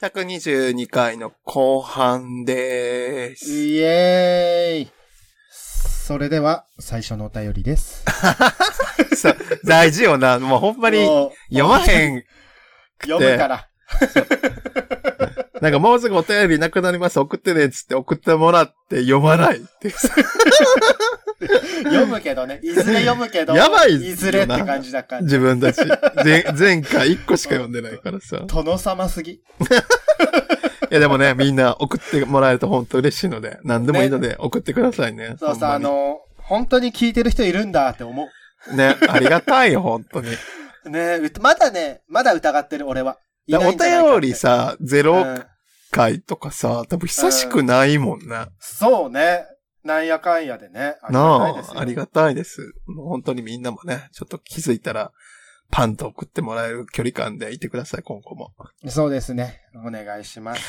122回の後半でーす。イエーイそれでは、最初のお便りです。さ大事よな。もうほんまに読まへん。読むから。なんかもうすぐお便りなくなります。送ってねっつって送ってもらって読まないって。読むけどね。いずれ読むけど。やばいいずれって感じだから。自分たち。ぜ前回1個しか読んでないからさ。い殿様すぎ。やでもね、みんな送ってもらえると本当嬉しいので、何でもいいので送ってくださいね。そうさ、あほんまの、本当に聞いてる人いるんだって思にね、ありがたいよ、本当に。う。ねうまだね、まだ疑ってる俺は。いないお便り、さ、ゼうロん回とかさ、多分久しくないもんね。そうね。なんやかんやでね。ありながたいですよあ、ありがたいです。もう本当にみんなもね、ちょっと気づいたら、パンと送ってもらえる距離感でいてください、今後も。そうですね。お願いします。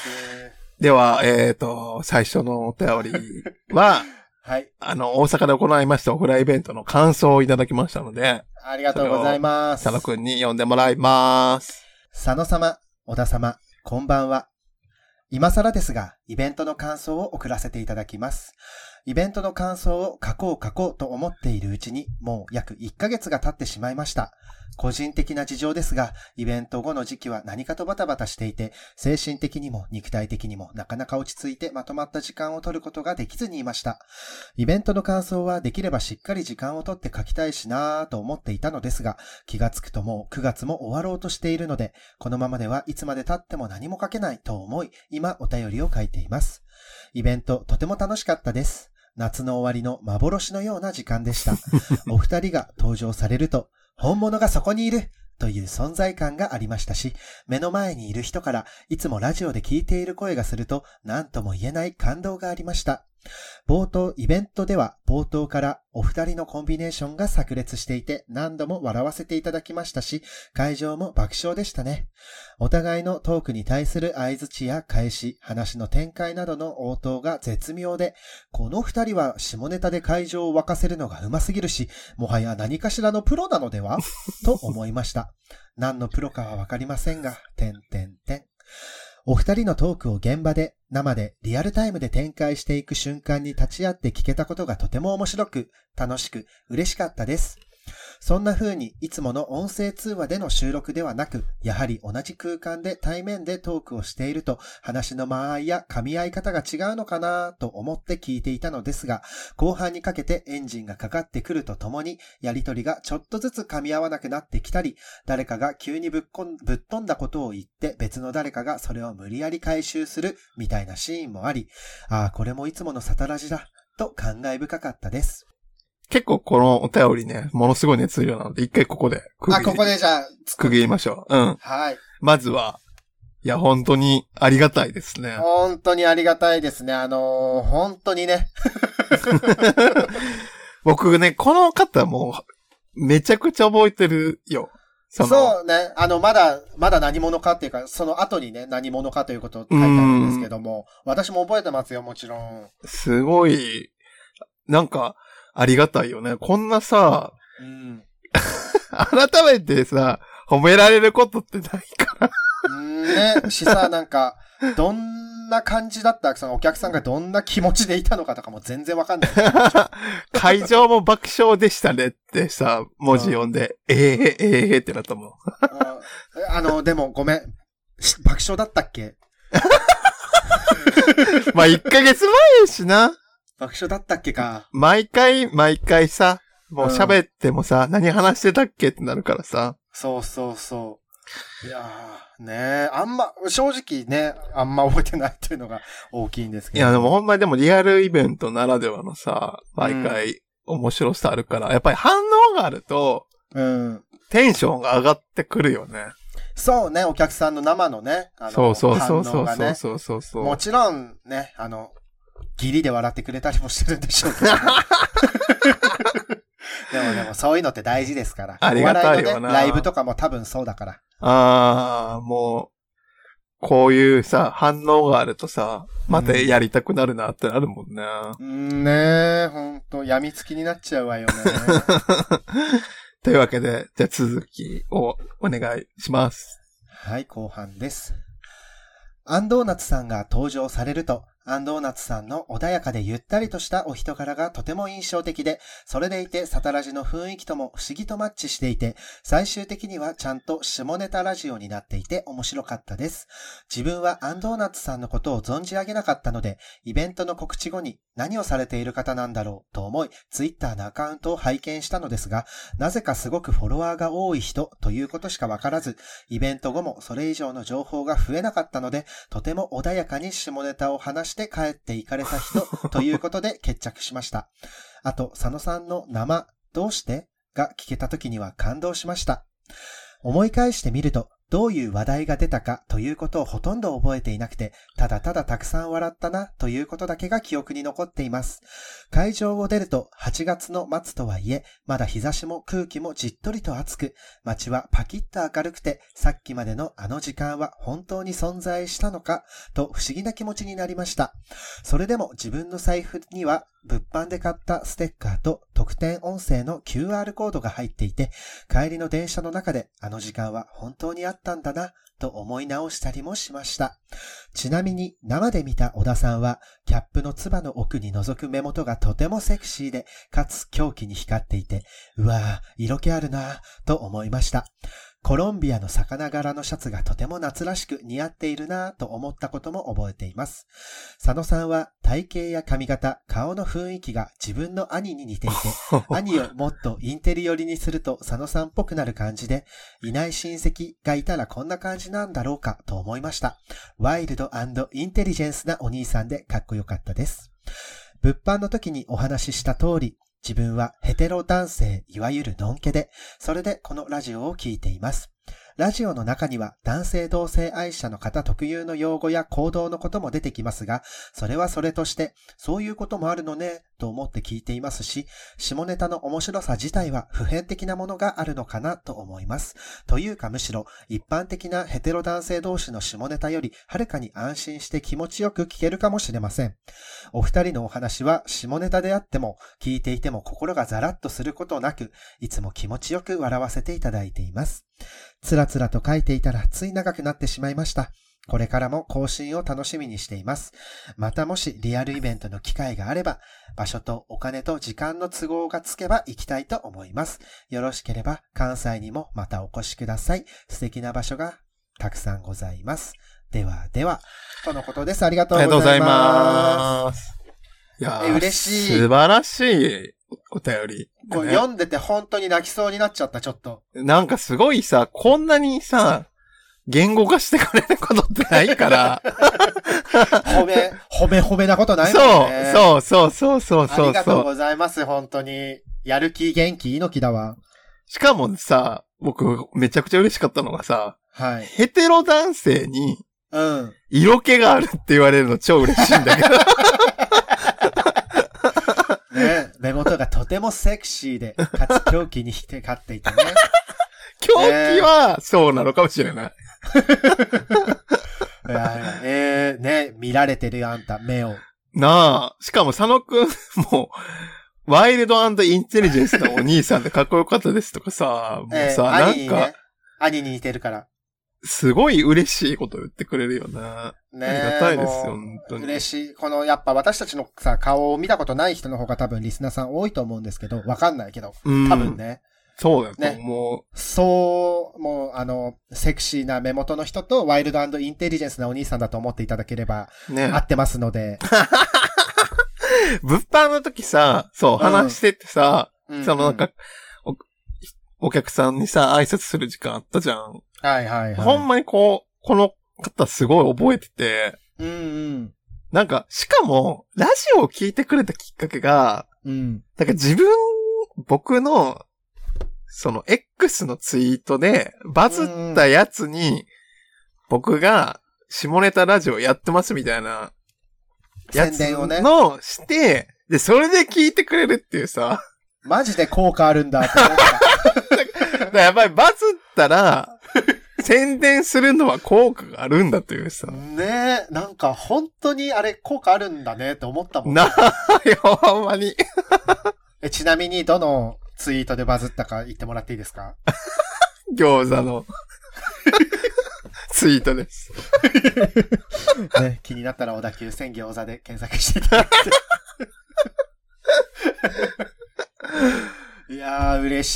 では、えっ、と、最初のお便りは、はい。あの、大阪で行いましたオフラインイベントの感想をいただきましたので、ありがとうございます。佐野くんに読んでもらいます。佐野様、小田様、こんばんは。今更ですが、イベントの感想を送らせていただきます。イベントの感想を書こう書こうと思っているうちに、もう約1ヶ月が経ってしまいました。個人的な事情ですが、イベント後の時期は何かとバタバタしていて、精神的にも肉体的にもなかなか落ち着いてまとまった時間を取ることができずにいました。イベントの感想はできればしっかり時間を取って書きたいしなぁと思っていたのですが、気がつくともう9月も終わろうとしているので、このままではいつまで経っても何も書けないと思い、今お便りを書いています。イベントとても楽しかったです。夏の終わりの幻のような時間でした。お二人が登場されると、本物がそこにいるという存在感がありましたし、目の前にいる人からいつもラジオで聞いている声がすると何とも言えない感動がありました。冒頭、イベントでは冒頭からお二人のコンビネーションが炸裂していて何度も笑わせていただきましたし、会場も爆笑でしたね。お互いのトークに対する相槌や返し、話の展開などの応答が絶妙で、この二人は下ネタで会場を沸かせるのが上手すぎるし、もはや何かしらのプロなのでは？と思いました。何のプロかはわかりませんが、てんてんてん。お二人のトークを現場で、生で、リアルタイムで展開していく瞬間に立ち会って聞けたことがとても面白く、楽しく、嬉しかったです。そんな風に、いつもの音声通話での収録ではなく、やはり同じ空間で対面でトークをしていると、話の間合いや噛み合い方が違うのかなと思って聞いていたのですが、後半にかけてエンジンがかかってくるとともに、やりとりがちょっとずつ噛み合わなくなってきたり、誰かが急にぶっこんぶっ飛んだことを言って別の誰かがそれを無理やり回収するみたいなシーンもあり、ああ、これもいつものサタラジだ、と感慨深かったです。結構このお便りね、ものすごい熱量なので、一回ここで区切あ、りここでじゃあ、区切りましょう。うん。はい。まずは、いや、本当にありがたいですね。本当にありがたいですね。あのー本当にね。僕ね、この方もう、めちゃくちゃ覚えてるよ。そその、うね。あの、まだ、まだ何者かっていうか、その後にね、何者かということを書いてあるんですけども、私も覚えてますよ、もちろん。すごい、なんか、ありがたいよね。こんなさ、うん。改めてさ、褒められることってないから。うんね、しさ、なんか、どんな感じだった？そのお客さんがどんな気持ちでいたのかとかも全然わかんない。会場も爆笑でしたねってさ、文字読んで、ええええってなったもん。うんあの、でもごめん。し爆笑だったっけ？まあ、1ヶ月前やしな。爆笑だったっけか。毎回、毎回さ、もう喋ってもさ、何話してたっけってなるからさ。そうそうそう。いやー、ねえ、あんま、正直ね、あんま覚えてないっていうのが大きいんですけど。いや、でもほんまにでもリアルイベントならではのさ、毎回面白さあるから、やっぱり反応があると、うん。テンションが上がってくるよね。そうね、お客さんの生のね、あのそうそうそうそうそうそうそう。もちろんね、あの、ギリで笑ってくれたりもしてるんでしょうけど。でもでもそういうのって大事ですから。ありがたいよなライブとかも多分そうだから。ああ、もう、こういうさ、反応があるとさ、またやりたくなるなってなるもんね。うんねえ、ほんと、病みつきになっちゃうわよね。というわけで、じゃあ続きをお願いします。はい、後半です。アンドーナツさんが登場されると、アンドーナツさんの穏やかでゆったりとしたお人柄がとても印象的で、それでいてサタラジの雰囲気とも不思議とマッチしていて、最終的にはちゃんと下ネタラジオになっていて面白かったです。自分はアンドーナツさんのことを存じ上げなかったので、イベントの告知後に何をされている方なんだろうと思い、ツイッターのアカウントを拝見したのですが、なぜかすごくフォロワーが多い人ということしかわからず、イベント後もそれ以上の情報が増えなかったので、とても穏やかに下ネタを話しして帰って行かれた人ということで決着しました。あと、佐野さんの生、どうして？が聞けた時には感動しました。思い返してみると、どういう話題が出たかということをほとんど覚えていなくて、ただただたくさん笑ったなということだけが記憶に残っています。会場を出ると8月の末とはいえ、まだ日差しも空気もじっとりと暑く、街はパキッと明るくて、さっきまでのあの時間は本当に存在したのか、と不思議な気持ちになりました。それでも自分の財布には物販で買ったステッカーと特典音声の QR コードが入っていて、帰りの電車の中であの時間は本当にあったんだな、と思い直したりもしました。ちなみに生で見た小田さんは、キャップのつばの奥に覗く目元がとてもセクシーで、かつ狂気に光っていて、うわぁ、色気あるなぁ、と思いました。コロンビアの魚柄のシャツがとても夏らしく似合っているなぁと思ったことも覚えています。佐野さんは体型や髪型、顔の雰囲気が自分の兄に似ていて、兄をもっとインテリ寄りにすると佐野さんっぽくなる感じで、いない親戚がいたらこんな感じなんだろうかと思いました。ワイルドインテリジェンスなお兄さんでかっこよかったです。物販の時にお話しした通り、自分はヘテロ男性、いわゆるノンケで、それでこのラジオを聴いています。ラジオの中には男性同性愛者の方特有の用語や行動のことも出てきますが、それはそれとして、そういうこともあるのね、と思って聞いていますし、下ネタの面白さ自体は普遍的なものがあるのかなと思います。というかむしろ、一般的なヘテロ男性同士の下ネタより、はるかに安心して気持ちよく聞けるかもしれません。お二人のお話は下ネタであっても、聞いていても心がザラッとすることなく、いつも気持ちよく笑わせていただいています。つらつらと書いていたらつい長くなってしまいました。これからも更新を楽しみにしています。またもしリアルイベントの機会があれば、場所とお金と時間の都合がつけば行きたいと思います。よろしければ関西にもまたお越しください。素敵な場所がたくさんございます。ではでは、とのことです。ありがとありがとうございうございまます。いやえー嬉しい素晴らしい お便り、す。これね読んでて本当に泣きそうになっちゃった、ちょっと。なんかすごいさ、こんなにさ、言語化してくれることってないから。褒め、褒め褒めなことないそもんね。う、そうそうそうそうあそうりがとう。ございます、本当に。やる気、元気、猪木だわ。しかもさ、僕めちゃくちゃ嬉しかったのがさ、はい。ヘテロ男性にうん。色気があるって言われるの超嬉しいんだけど。ね、目元がとてもセクシーで、かつ狂気にして勝っていてね。狂気はそうなのかもしれない。いやえー、ね、見られてるよ、あんた、目を。なあ、しかも佐野くんも、ワイルドインテリジェンスのお兄さんでかっこよかったですとかさ、もうえー、さ、なんか兄に似てるから。すごい嬉しいこと言ってくれるよな。ねありがたいですよ、本当に。嬉しい。この、やっぱ私たちのさ、顔を見たことない人の方が多分リスナーさん多いと思うんですけど、わかんないけど、うん多分ね。そうだよ、ねもそう、もう、あの、セクシーな目元の人と、ワイルドインテリジェンスなお兄さんだと思っていただければ、う、ね合。ってますので。物販の時さ、そう、話しててさ、うんそのなんか、お、お客さんにさ、挨拶する時間あったじゃん。はいはいはい。ほんまにこう、この方すごい覚えてて、うんうん。なんか、しかも、ラジオを聞いてくれたきっかけが、うん。なんか自分、僕の、その X のツイートでバズったやつに、僕が下ネタラジオやってますみたいな、やつをねのして、で、それで聞いてくれるっていうさ、マジで効果あるんだって思った。だやっぱりバズったら、宣伝するのは効果があるんだというさ。ねえ、なんか本当にあれ効果あるんだねって思ったもん。なあよ、ほんまに。えちなみにどのツイートでバズったか言ってもらっていいですか？餃子のツイートです。ね、気になったら小田急線餃子で検索していただいて。いやー、嬉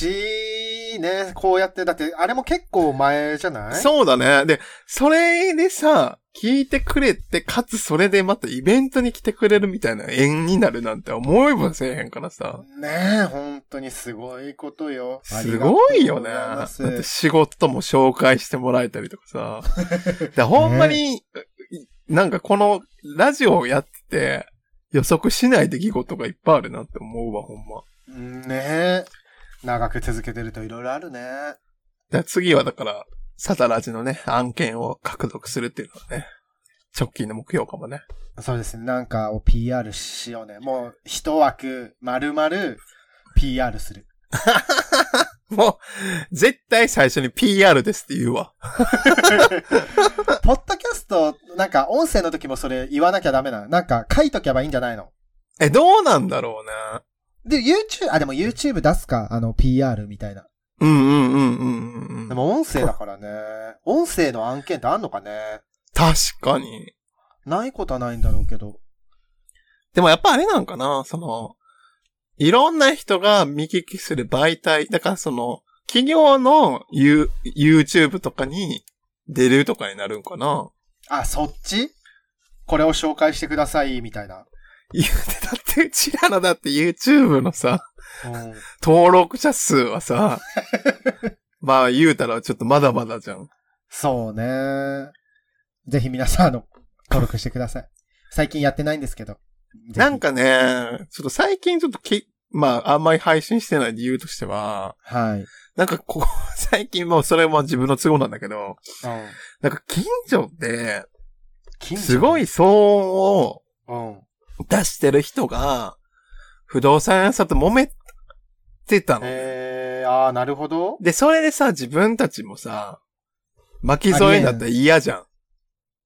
しいね。こうやって、だって、あれも結構前じゃない？そうだね。で、それでさ、聞いてくれて、かつそれでまたイベントに来てくれるみたいな縁になるなんて思いもせえへんからさ。ねえ、本当にすごいことよ。すごいよね。だって仕事も紹介してもらえたりとかさ。でほんまに、なんかこのラジオをやってて、予測しない出来事がいっぱいあるなって思うわ、ほんま。ねえ。長く続けてるといろいろあるね。で次はだから、サタラジのね、案件を獲得するっていうのはね、直近の目標かもね。そうですね。なんかを PR しようね。もう、一枠、丸々、PR する。もう、絶対最初に PR ですって言うわ。ポッドキャスト、なんか音声の時もそれ言わなきゃダメなの。なんか書いとけばいいんじゃないの？え、どうなんだろうね。で、YouTube、あ、でも YouTube 出すか、あの PR みたいな。うんうんうんうんうんで。も音声だからね。音声の案件ってあんのかね？確かに。ないことはないんだろうけど。でもやっぱあれなんかな、その、いろんな人が見聞きする媒体、だからその、企業の You YouTube とかに出るとかになるんかな？あ、そっち？これを紹介してください、みたいな。言うて、だってうちらのだって YouTube のさ、うん。登録者数はさ、まあ言うたらちょっとまだまだじゃん。そうね。ぜひ皆さん、あの、登録してください。最近やってないんですけど。ぜひなん、かね、ちょっと最近ちょっとき、まああんまり配信してない理由としては、はい。なんかここ、最近もうそれも自分の都合なんだけど、うん。なんか近所で、近所？すごい。騒音をうん。出してる人が、不動産屋さんと揉めてたの。えー、あー、なるほど。で、それでさ、自分たちもさ、巻き添えになったら嫌じゃん。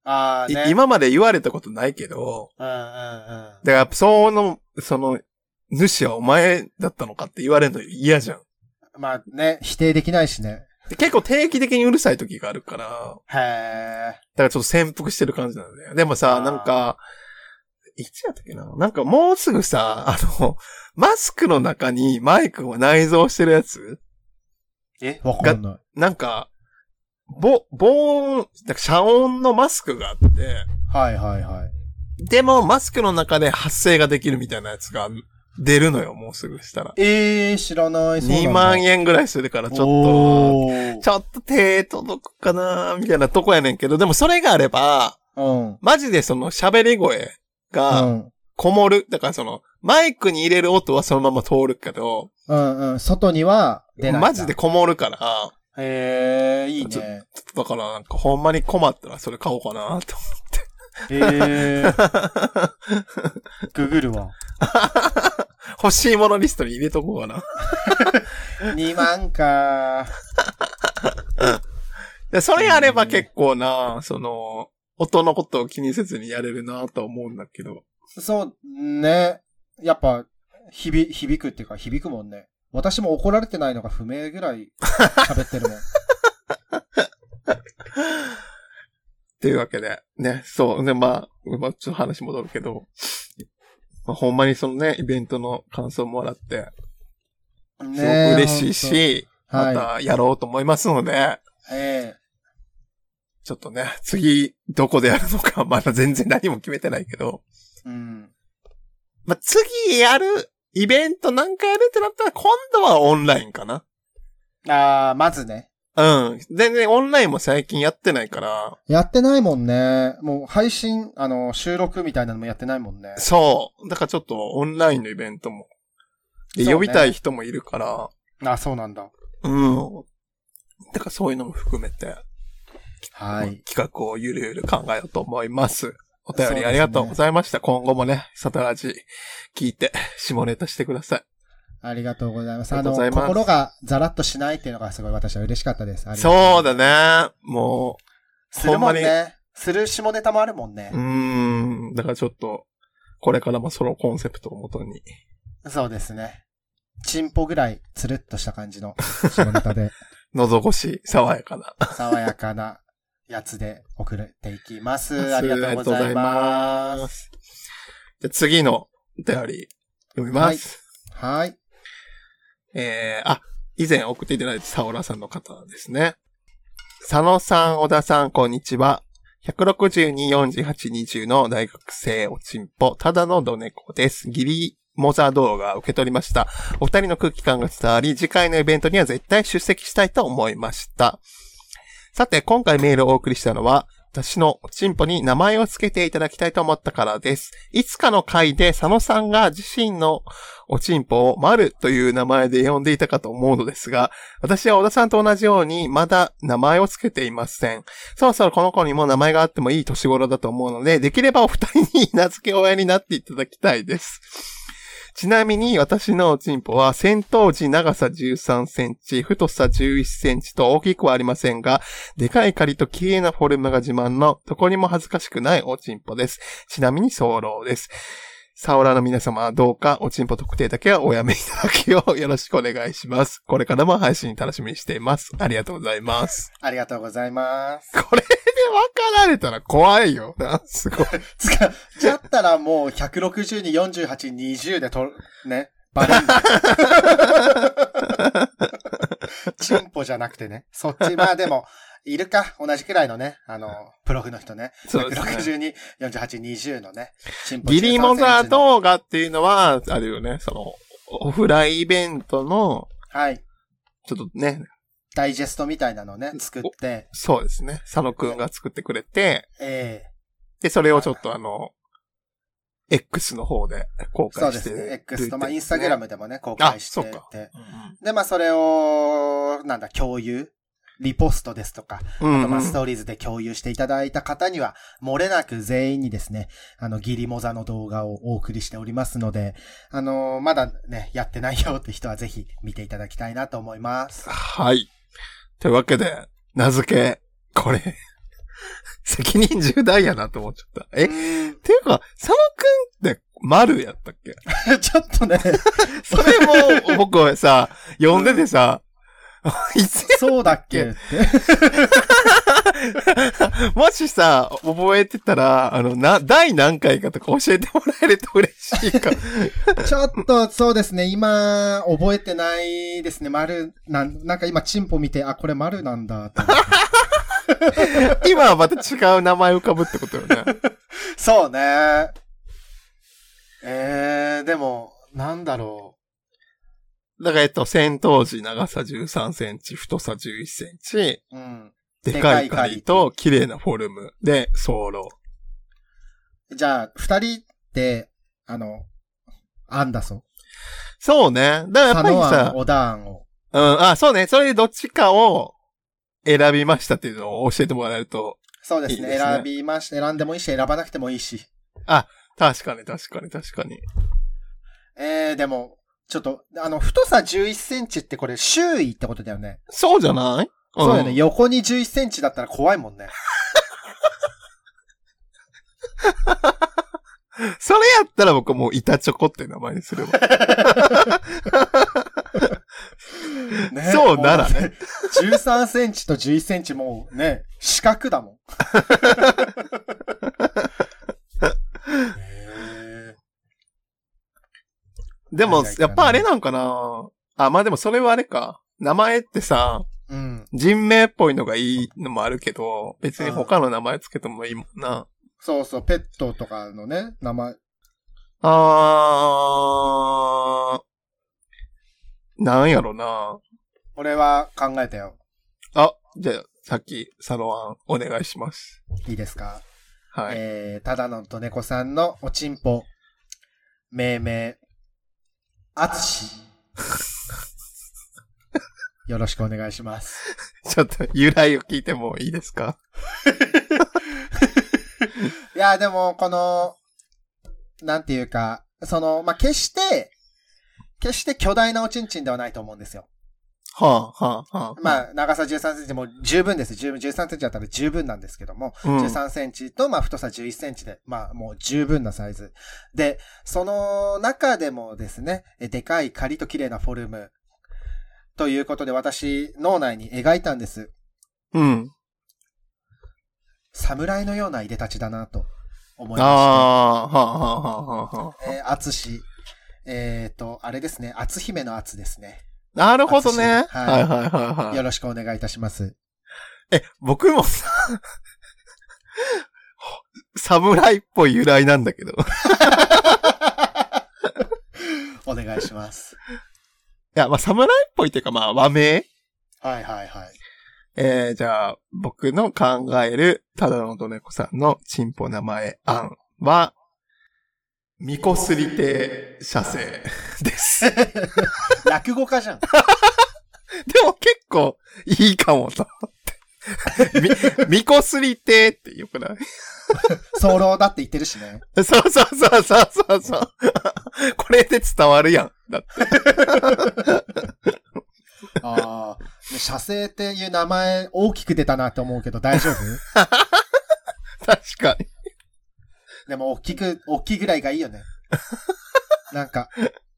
あー、ね。い今まで言われたことないけど、うんうんうん。だからその、その、主はお前だったのかって言われるの嫌じゃん。まあね、否定できないしね。で結構定期的にうるさい時があるから、だかへらちょっと潜伏してる感じなんだよ。でもあさ、ーなんか、いつやったっけな？なんかもうすぐさ、あの、マスクの中にマイクを内蔵してるやつ？ー。え？わかんない。なんか、ぼ、防音、なんか遮音のマスクがあって、はいはいはい。でもマスクの中で発声ができるみたいなやつが出るのよ、もうすぐしたら。えー、知らない。そうなんだ2万円ぐらいするからちょっと、ちょっと手届くかなみたいなとこやねんけど、でもそれがあれば、うん。マジでその喋り声うがん。こもる。だからその、マイクに入れる音はそのまま通るけど、うんうん。外には出ない。マジでこもるから、へえー、いいちょね。だからなんかほんまに困ったらそれ買おうかなってえー、ググるわ。欲しいものリストに入れとこうかな。2万かでそれあれば結構な、その、音のことを気にせずにやれるなと思うんだけど。そう、ね。やっぱ、響、響くっていうか響くもんね。私も怒られてないのが不明ぐらい喋ってるもん。っていうわけで、ね、そう。で、まあ、まあ、ちょっと話戻るけど、まあ、ほんまにそのね、イベントの感想もらって、すごくね嬉しいし、はいまたやろうと思いますので、えちょっとね、次、どこでやるのか、まだ全然何も決めてないけど、えうん。まあ、次やるイベントなんかやるってなったら、今度はオンラインかな。あー、まずね。うん。全然オンラインも最近やってないから、やってないもんね。もう配信、あの、収録みたいなのもやってないもんね。そう。だからちょっとオンラインのイベントも、で、ね呼びたい人もいるから、あ、そうなんだ。うん。だからそういうのも含めて、はい。企画をゆるゆる考えようと思います。お便りありがとうございました。今後もね、サタラジ聞いて、下ネタしてください。ありがとうございます。ああの、りがとうございます心がザラッとしないっていうのがすごい私は嬉しかったです。ありがとそうだね。もするもんね。する下ネタもあるもんねう、ん。だからちょっと、これからもそのコンセプトをもとに。そうですね。チンポぐらいつるっとした感じの下ネタで、喉越し、爽やかな。爽やかなやつで送っていきます。ありがとうございます。す。じゃあ次のお便り読みます。はい。えー、あ、以前送っていただいたサオラさんの方ですね。佐野さん、小田さん、こんにちは。162、48、20の大学生おちんぽ、ただのドネコです。ギリモザ動画を受け取りました。お二人の空気感が伝わり、次回のイベントには絶対出席したいと思いました。さて、今回メールをお送りしたのは、私のおちんぽに名前を付けていただきたいと思ったからです。いつかの回で佐野さんが自身のおちんぽを丸という名前で呼んでいたかと思うのですが、私は小田さんと同じようにまだ名前を付けていません。そろそろこの子にも名前があってもいい年頃だと思うので、できればお二人に名付け親になっていただきたいです。ちなみに私のおちんぽは戦闘時長さ13センチ、太さ11センチと大きくはありませんが、でかい仮と綺麗なフォルムが自慢の、どこにも恥ずかしくないおちんぽです。ちなみに早漏です。サオラの皆様はどうかおちんぽ特定だけはおやめいただきをよろしくお願いします。これからも配信楽しみにしています。ありがとうございます。ありがとうございます。これで分かられたら怖いよな。すごい。つか、じゃったらもう160に48、20でと、ね、バレんだ。チンポじゃなくてね。そっち、まあでも、いるか。同じくらいのね、あの、プロフの人ね。そうですね。162、48、20のね。チンポギリモザ13センチの動画っていうのは、あれよね、その、オフラインイベントの、はい。ちょっとね、ダイジェストみたいなのね、作って、くそうですね。佐野くんが作ってくれて、ええで、それをちょっとあの、X の方で公開してる、そうですね。X と、まあ、インスタグラムでもね、公あ開してそうかて。うんで、まあ、それを、なんだ、共有？リポストですとか、あとまあストーリーズで共有していただいた方には、漏れなく全員にですね、あの、ギリモザの動画をお送りしておりますので、あのーまだね、やってないよって人はぜひ見ていただきたいなと思います。はい。というわけで、名付け、これ、責任重大やなと思っちゃった。え、っていうか、佐野くんって丸やったっけ？ちょっとね、それも、僕はさ、読んでてさ、いつ、そうだっけって。もしさ、覚えてたら、あの、な、第何回かとか教えてもらえると嬉しいか。ちょっと、そうですね、今、覚えてないですね、丸、なん、なんか今、チンポ見て、あ、これ丸なんだ、と 今はまた違う名前浮かぶってことよね。そうね。えー、でも、なんだろだから、えっと、戦闘時長さ13センチ、太さ11センチ、う。うん。でかい針と綺麗なフォルムで、ソロ。じゃあ、二人って、あの、アンダソン。そうね。だからやっぱりさ、小田案を。うん、あ、そうね。それでどっちかを選びましたっていうのを教えてもらえると、そうですね。いいですね選びまして、選んでもいいし、選ばなくてもいいし。確かに確かに確かに。えー、でも、ちょっと、あの、太さ11センチってこれ、周囲ってことだよね。そうじゃない？そうだよね。ん横に11センチだったら怖いもんね。それやったら僕もう板チョコって名前にすれば。ねそうならね。もう13センチと11センチもうね、四角だもん。へ でもやっぱあれなんかなあ、まあでもそれはあれか。名前ってさ、ーうん。人名っぽいのがいいのもあるけど、別に他の名前つけてもいいもんな。そうそう、ペットとかのね、名前。あー、なんやろな。俺は考えたよ。あ、じゃあ、さっき、サロワン、お願いします。いいですか？はい。えー、ただのとねこさんのおちんぽ、命名、あつし。よろしくお願いします。ちょっと、由来を聞いてもいいですか？いや、でも、この、なんていうか、その、まあ、決して、決して巨大なおちんちんではないと思うんですよ。はあ、はあ、はあ。まあ、長さ13センチも十分です。十分、13センチだったら十分なんですけども、うん13センチと、まあ、太さ11センチで、まあ、もう十分なサイズ。で、その中でもですね、えでかいカリと綺麗なフォルム。ということで、私、脳内に描いたんです。うん。侍のようないでたちだなと思いあまあ、はあ、はあ、はあ、はあ。して。えー、厚し、えっ、と、あれですね、厚姫の厚ですね。なるほどね。ははいい、はい、はい、はい。よろしくお願いいたします。え、僕もさ、侍っぽい由来なんだけど。い お願いします。や、まあ、侍っぽいっていうか、まあ、和名？はいはいはい。えー、じゃあ、僕の考える、ただのどねこさんのチンポ名前案は、みこすり亭社生です。で 落語家じゃん。も結構いいかもと。み、みこすり亭ってよくない？早漏だって言ってるしね。そうそうそうそうそうそう。これで伝わるやん。だって。ああ。ね射精っていう名前大きく出たなって思うけど大丈夫？確かに。でも大きく、大きいぐらいがいいよね。なんか、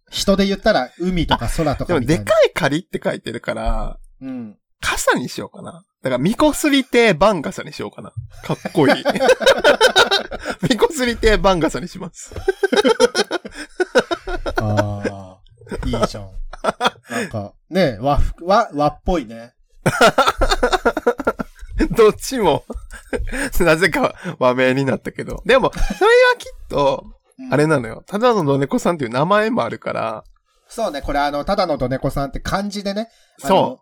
人で言ったら海とか空とでも、かみたいな。でかい仮って書いてるから、うん。傘にしようかな。だから、みこすり亭バンガサにしようかな。かっこいい。みこすり亭バンガサにします。ああ。いいじゃん。なんか、ね和服、和、和っぽいね。どっちも、なぜか和名になったけど。でも、それはきっと、うんあれなのよ。ただのどねこさんっていう名前もあるから、そうね、これあの、ただのどねこさんって漢字でね。あその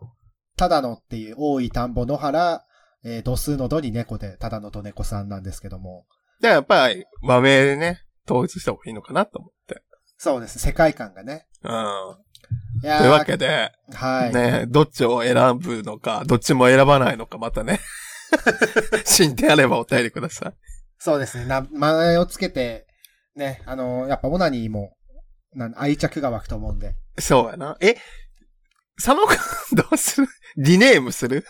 ただのっていう、多い田んぼ野原、えー、度数の度に猫で、ただのどねこさんなんですけども。う。じゃあやっぱり和名でね、統一した方がいいのかなと思って。そうです、世界観がね。うん。いやーというわけで、はい。ね、どっちを選ぶのか、どっちも選ばないのか、またね。進展あればお便りください。そうですね、名前をつけて、ね、あのーやっぱオナニーも、愛着が湧くと思うんで。そうやな。え、佐野くんどうする？リネームする？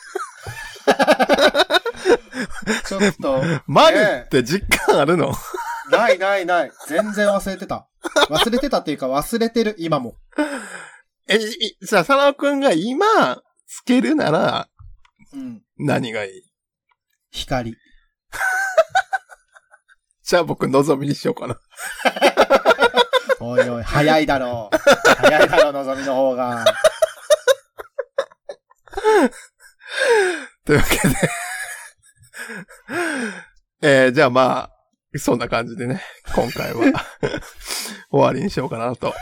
ちょっと、マリって実感あるの、ないないない。全然忘れてた。忘れてたっていうか忘れてる、今も。え、いさあ、佐野くんが今、つけるなら、うん。何がいい？光。じゃあ僕、望みにしようかな。おいおい、早いだろう。早いだろう、のぞみの方が。というわけで。えーじゃあまあ、そんな感じでね、今回は 終わりにしようかなと。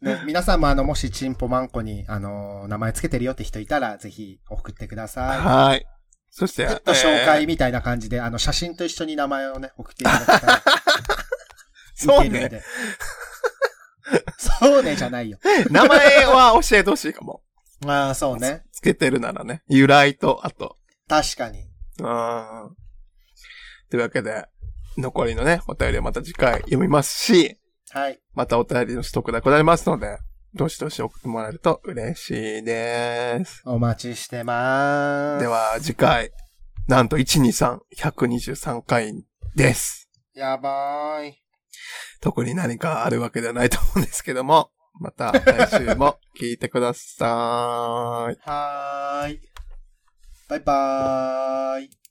ね、皆さんもあの、もしチンポマンコに、あのー名前つけてるよって人いたら、ぜひ送ってください。はい。そして、ちょっと紹えー介みたいな感じで、あの、写真と一緒に名前をね、送っていただきたい。そうね。そうね、じゃないよ。名前は教えてほしいかも。ああ、そうね。つけてるならね。由来と、あと。確かに。うん。というわけで、残りのね、お便りはまた次回読みますし、はい。またお便りのストックなくなりますので、どしどし送ってもらえると嬉しいです。お待ちしてまーす。で。は、次回、なんと123、123回です。やばーい。特に何かあるわけではないと思うんですけども、また来週も聞いてください。はーい。バイバーイ。